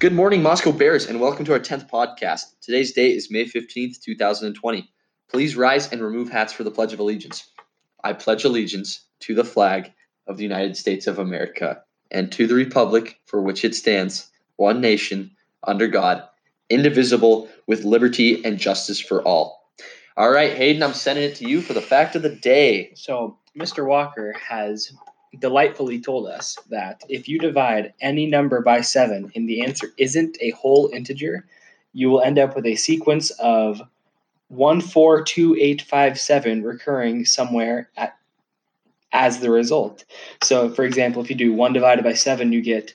Good morning, Moscow Bears, and welcome to our 10th podcast. Today's date is May 15th, 2020. Please rise and remove hats for the Pledge of Allegiance. I pledge allegiance to the flag of the United States of America and to the republic for which it stands, one nation, under God, indivisible, with liberty and justice for all. All right, Hayden, I'm sending it to you for the fact of the day. So, Mr. Walker has delightfully told us that if you divide any number by 7 and the answer isn't a whole integer, you will end up with a sequence of 142857 recurring somewhere at as the result. So, for example, if you do 1 divided by 7, you get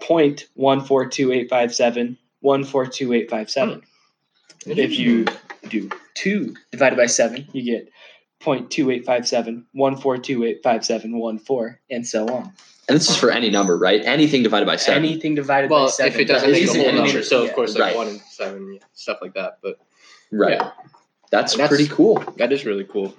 0.142857, 142857. Hmm. If you do 2 divided by 7, you get 0.2857, 14285714, and so on. And this is for any number, right? Anything divided by 7. Anything divided by Well, 7. if it doesn't It make a whole an number, integer, so yeah. of course like Right. one and seven, yeah, stuff like that. But right. yeah. That's, That's- pretty cool. that is really cool.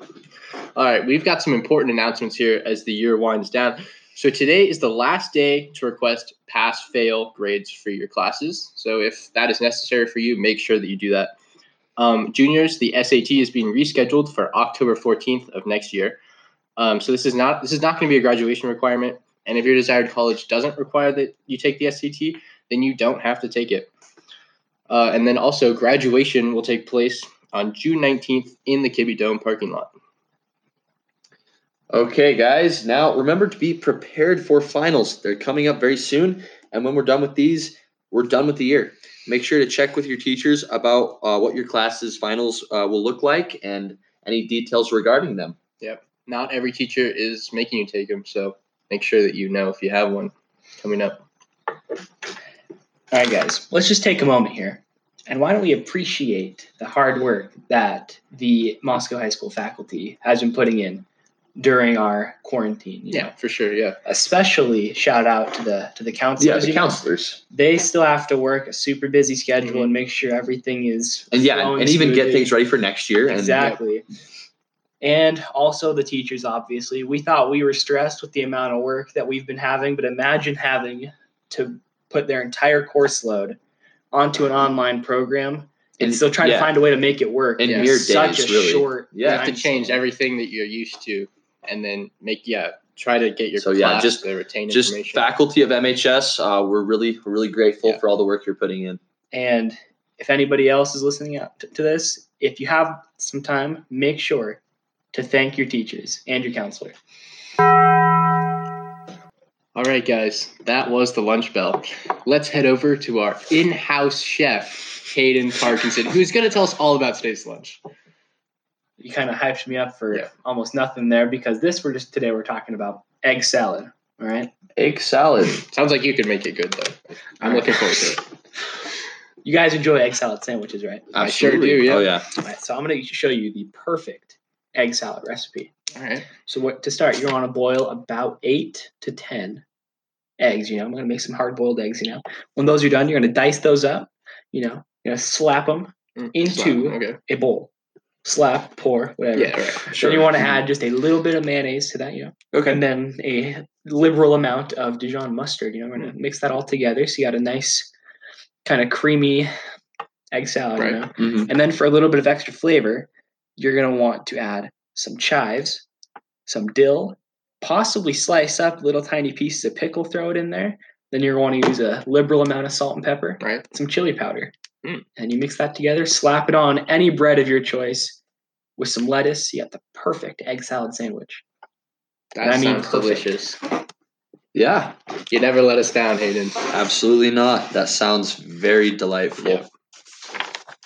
All right, we've got some important announcements here as the year winds down. So today is the last day to request pass-fail grades for your classes. So if that is necessary for you, make sure that you do that. Um, juniors, the SAT is being rescheduled for October 14th of next year. Um, so this is not this is not going to be a graduation requirement. And if your desired college doesn't require that you take the SAT, then you don't have to take it. Uh, and then also graduation will take place on June 19th in the Kibbie Dome parking lot. Okay, guys. Now remember to be prepared for finals. They're coming up very soon, and when we're done with these, we're done with the year. Make sure to check with your teachers about uh, what your classes finals uh, will look like and any details regarding them. Yep. Not every teacher is making you take them, so make sure that you know if you have one coming up. All right, guys, let's just take a moment here. And why don't we appreciate the hard work that the Moscow High School faculty has been putting in during our quarantine? you know? Yeah, for sure. Yeah. Especially shout out to the to the counselors. Yeah, the know? counselors, They still have to work a super busy schedule Mhm. and make sure everything is and yeah, flowing and even get things ready for next year. And Exactly. And also the teachers, obviously. We thought we were stressed with the amount of work that we've been having, but imagine having to put their entire course load onto an online program and, And- still trying yeah. to find a way to make it work. In in mere such days, a really. short Yeah. You have to change everything that you're used to, and then make yeah try to get your So, yeah, just- to retain just information. faculty of MHS, uh, we're really really grateful Yeah. for all the work you're putting in. And if anybody else is listening out to, to this, if you have some time, make sure to thank your teachers and your counselor. All right, guys, that was the lunch bell. Let's head over to our in-house chef, Hayden Parkinson, who's going to tell us all about today's lunch. You kind of hyped me up for Yeah. almost nothing there because this we're just today we're talking about egg salad. All right. Egg salad. Sounds like you could make it good though. I'm looking forward to it. You guys enjoy egg salad sandwiches, right? I sure do, yeah. Oh yeah. All right. So I'm going to show you the perfect egg salad recipe. All right. So what to start, you're going to boil about eight to ten eggs. You know, I'm going to make some hard boiled eggs. You know, when those are done, you're going to dice those up. You know, you're going to slap them Mm, Into- slap. okay. a bowl. Slap, pour, whatever. Yeah. Right. Then you want to add just a little bit of mayonnaise to that, you know, Okay. and then a liberal amount of Dijon mustard. You know, we're gonna mix that all together, so you got a nice kind of creamy egg salad. Right. You know? hmm And then for a little bit of extra flavor, you're gonna want to add some chives, some dill, possibly slice up little tiny pieces of pickle, throw it in there. Then you're going to use a liberal amount of salt and pepper, Right. some chili powder, Mm. And you mix that together. Slap it on any bread of your choice with some lettuce. You got the perfect egg salad sandwich. That I mean, sounds delicious. Yeah. You never let us down, Hayden. Absolutely not. That sounds very delightful. Yeah.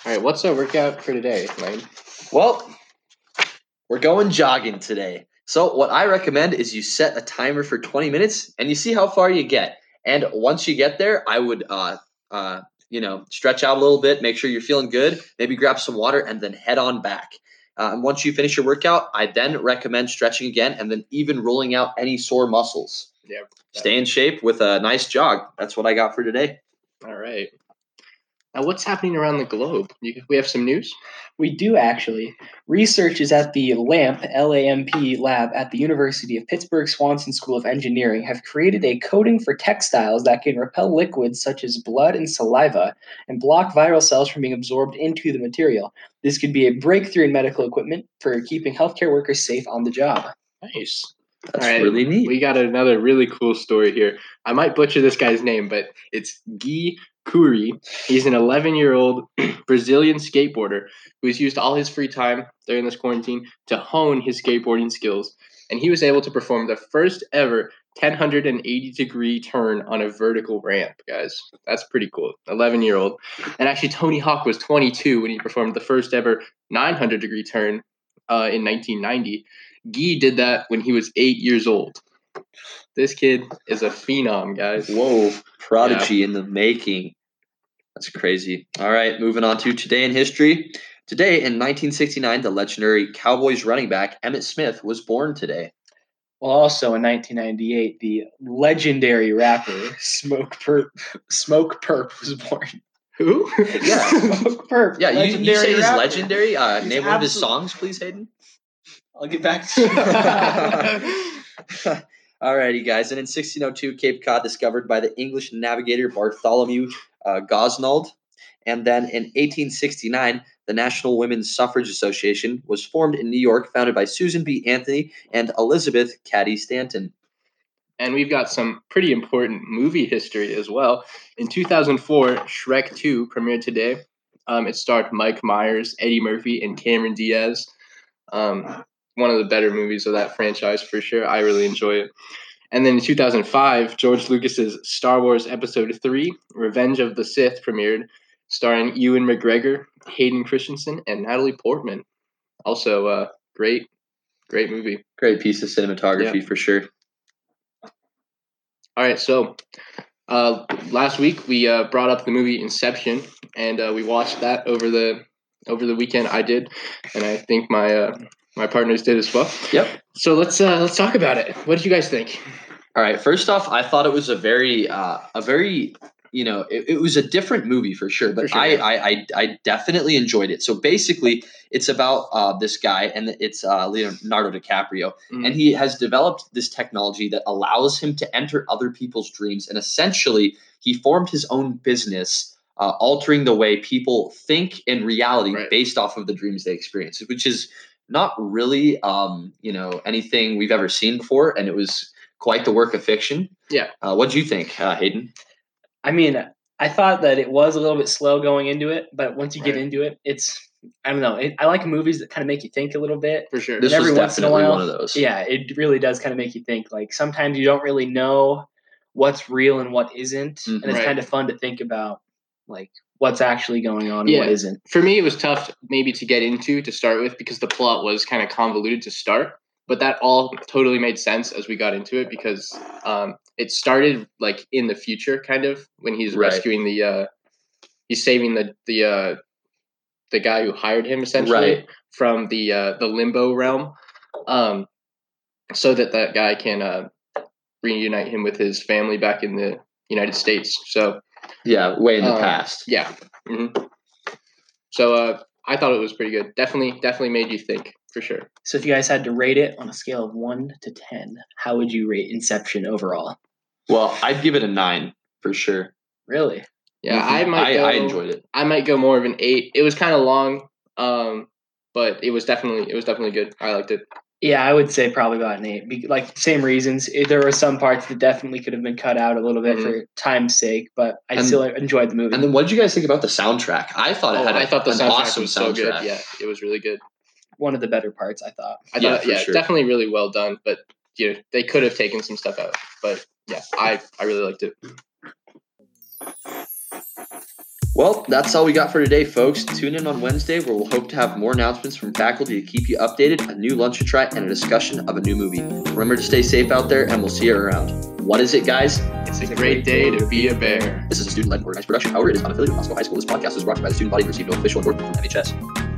All right. What's our workout for today, Lane? Well, we're going jogging today. So, what I recommend is you set a timer for 20 minutes and you see how far you get. And once you get there, I would, uh, uh, you know, stretch out a little bit, make sure you're feeling good, maybe grab some water, and then head on back. Uh, and once you finish your workout, I then recommend stretching again and then even rolling out any sore muscles. Yeah. Stay in shape with a nice jog. That's what I got for today. All right. Now, what's happening around the globe? We have some news. We do actually. Researchers at the LAMP LAMP lab at the University of Pittsburgh Swanson School of Engineering have created a coating for textiles that can repel liquids such as blood and saliva and block viral cells from being absorbed into the material. This could be a breakthrough in medical equipment for keeping healthcare workers safe on the job. Nice. That's All right, really neat. We got another really cool story here. I might butcher this guy's name, but it's Guy Khury. He's an 11 year old Brazilian skateboarder who's used all his free time during this quarantine to hone his skateboarding skills. And he was able to perform the first ever 1080 degree turn on a vertical ramp, guys. That's pretty cool. 11 year old. And actually, Tony Hawk was 22 when he performed the first ever 900 degree turn uh, in 1990. Guy did that when he was eight years old. This kid is a phenom, guys. Whoa, prodigy in the making. That's crazy. All right, moving on to today in history. Today in 1969, the legendary Cowboys running back Emmitt Smith was born today. Well, also in 1998, the legendary rapper Smokepurpp, Smoke Perp was born. Who? Yeah. Smokepurpp. Yeah, you, you legendary say he's rapper. legendary. Uh, He's name one of his songs, please, Hayden. I'll get back to you. Alrighty, guys. And in 1602, Cape Cod discovered by the English navigator Bartholomew uh, Gosnold. And then in 1869, the National Women's Suffrage Association was formed in New York, founded by Susan B. Anthony and Elizabeth Cady Stanton. and we've got some pretty important movie history as well. In 2004, Shrek 2 premiered today. Um, it starred Mike Myers, Eddie Murphy, and Cameron Diaz. Um, one of the better movies of that franchise for sure. I really enjoy it. And then in 2005, George Lucas's Star Wars Episode 3, Revenge of the Sith, premiered, starring Ewan McGregor, Hayden Christensen, and Natalie Portman. Also, uh, great, great movie. Great piece of cinematography for sure. All right, so uh, last week we uh, brought up the movie Inception, and uh, we watched that over the over the weekend. I did, and I think my uh, my partners did as well. Yep. So let's uh, let's talk about it. What did you guys think? All right. First off, I thought it was a very, uh, a very, you know, it, it was a different movie for sure. But For sure, I. I, I, I definitely enjoyed it. So basically, it's about uh, this guy, and it's uh, Leonardo DiCaprio, Mhm. and he has developed this technology that allows him to enter other people's dreams, and essentially, he formed his own business. Uh, altering the way people think in reality Right. based off of the dreams they experience, which is not really, um, you know, anything we've ever seen before, and it was quite the work of fiction. Yeah. Uh, what do you think, uh, Hayden? I mean, I thought that it was a little bit slow going into it, but once you get into it, it's I don't know. It, I like movies that kind of make you think a little bit. For sure. This every was once in a while- one of those. Yeah, it really does kind of make you think. Like sometimes you don't really know what's real and what isn't, Mhm. and it's Right. kind of fun to think about like what's actually going on and what Yeah. isn't. For me, it was tough maybe to get into to start with because the plot was kind of convoluted to start. But that all totally made sense as we got into it because um, it started like in the future, kind of when he's Right. rescuing the, uh, he's saving the the uh, the guy who hired him essentially Right. from the uh, the limbo realm, um, so that that guy can uh, reunite him with his family back in the United States. So Yeah, way in the Um, past. yeah. hmm So uh, I thought it was pretty good. Definitely, definitely made you think for sure. So if you guys had to rate it on a scale of one to ten, how would you rate Inception overall? Well, I'd give it a nine for sure. Really? Yeah, Mhm. I might. I, go, I enjoyed it. I might go more of an eight. It was kind of long, um, but it was definitely it was definitely good. I liked it. Yeah, I would say probably about an eight. Like same reasons. There were some parts that definitely could have been cut out a little bit Mhm. for time's sake, but I And- still enjoyed the movie. And then, what did you guys think about the soundtrack? I thought it Oh, had. a- I thought the an soundtrack awesome was so good. Yeah, it was really good. One of the better parts, I thought. I Yeah, thought, for yeah, sure. definitely really well done. But you know, they could have taken some stuff out. But yeah, I I really liked it. Well, that's all we got for today, folks. Tune in on Wednesday where we'll hope to have more announcements from faculty to keep you updated, a new lunch to try, and a discussion of a new movie. Remember to stay safe out there, and we'll see you around. What is it, guys? It's a great day to be a bear. This is a student-led organized production. However, it is unaffiliated with Moscow High School. This podcast is brought to you by the student body and received no official endorsement from MHS.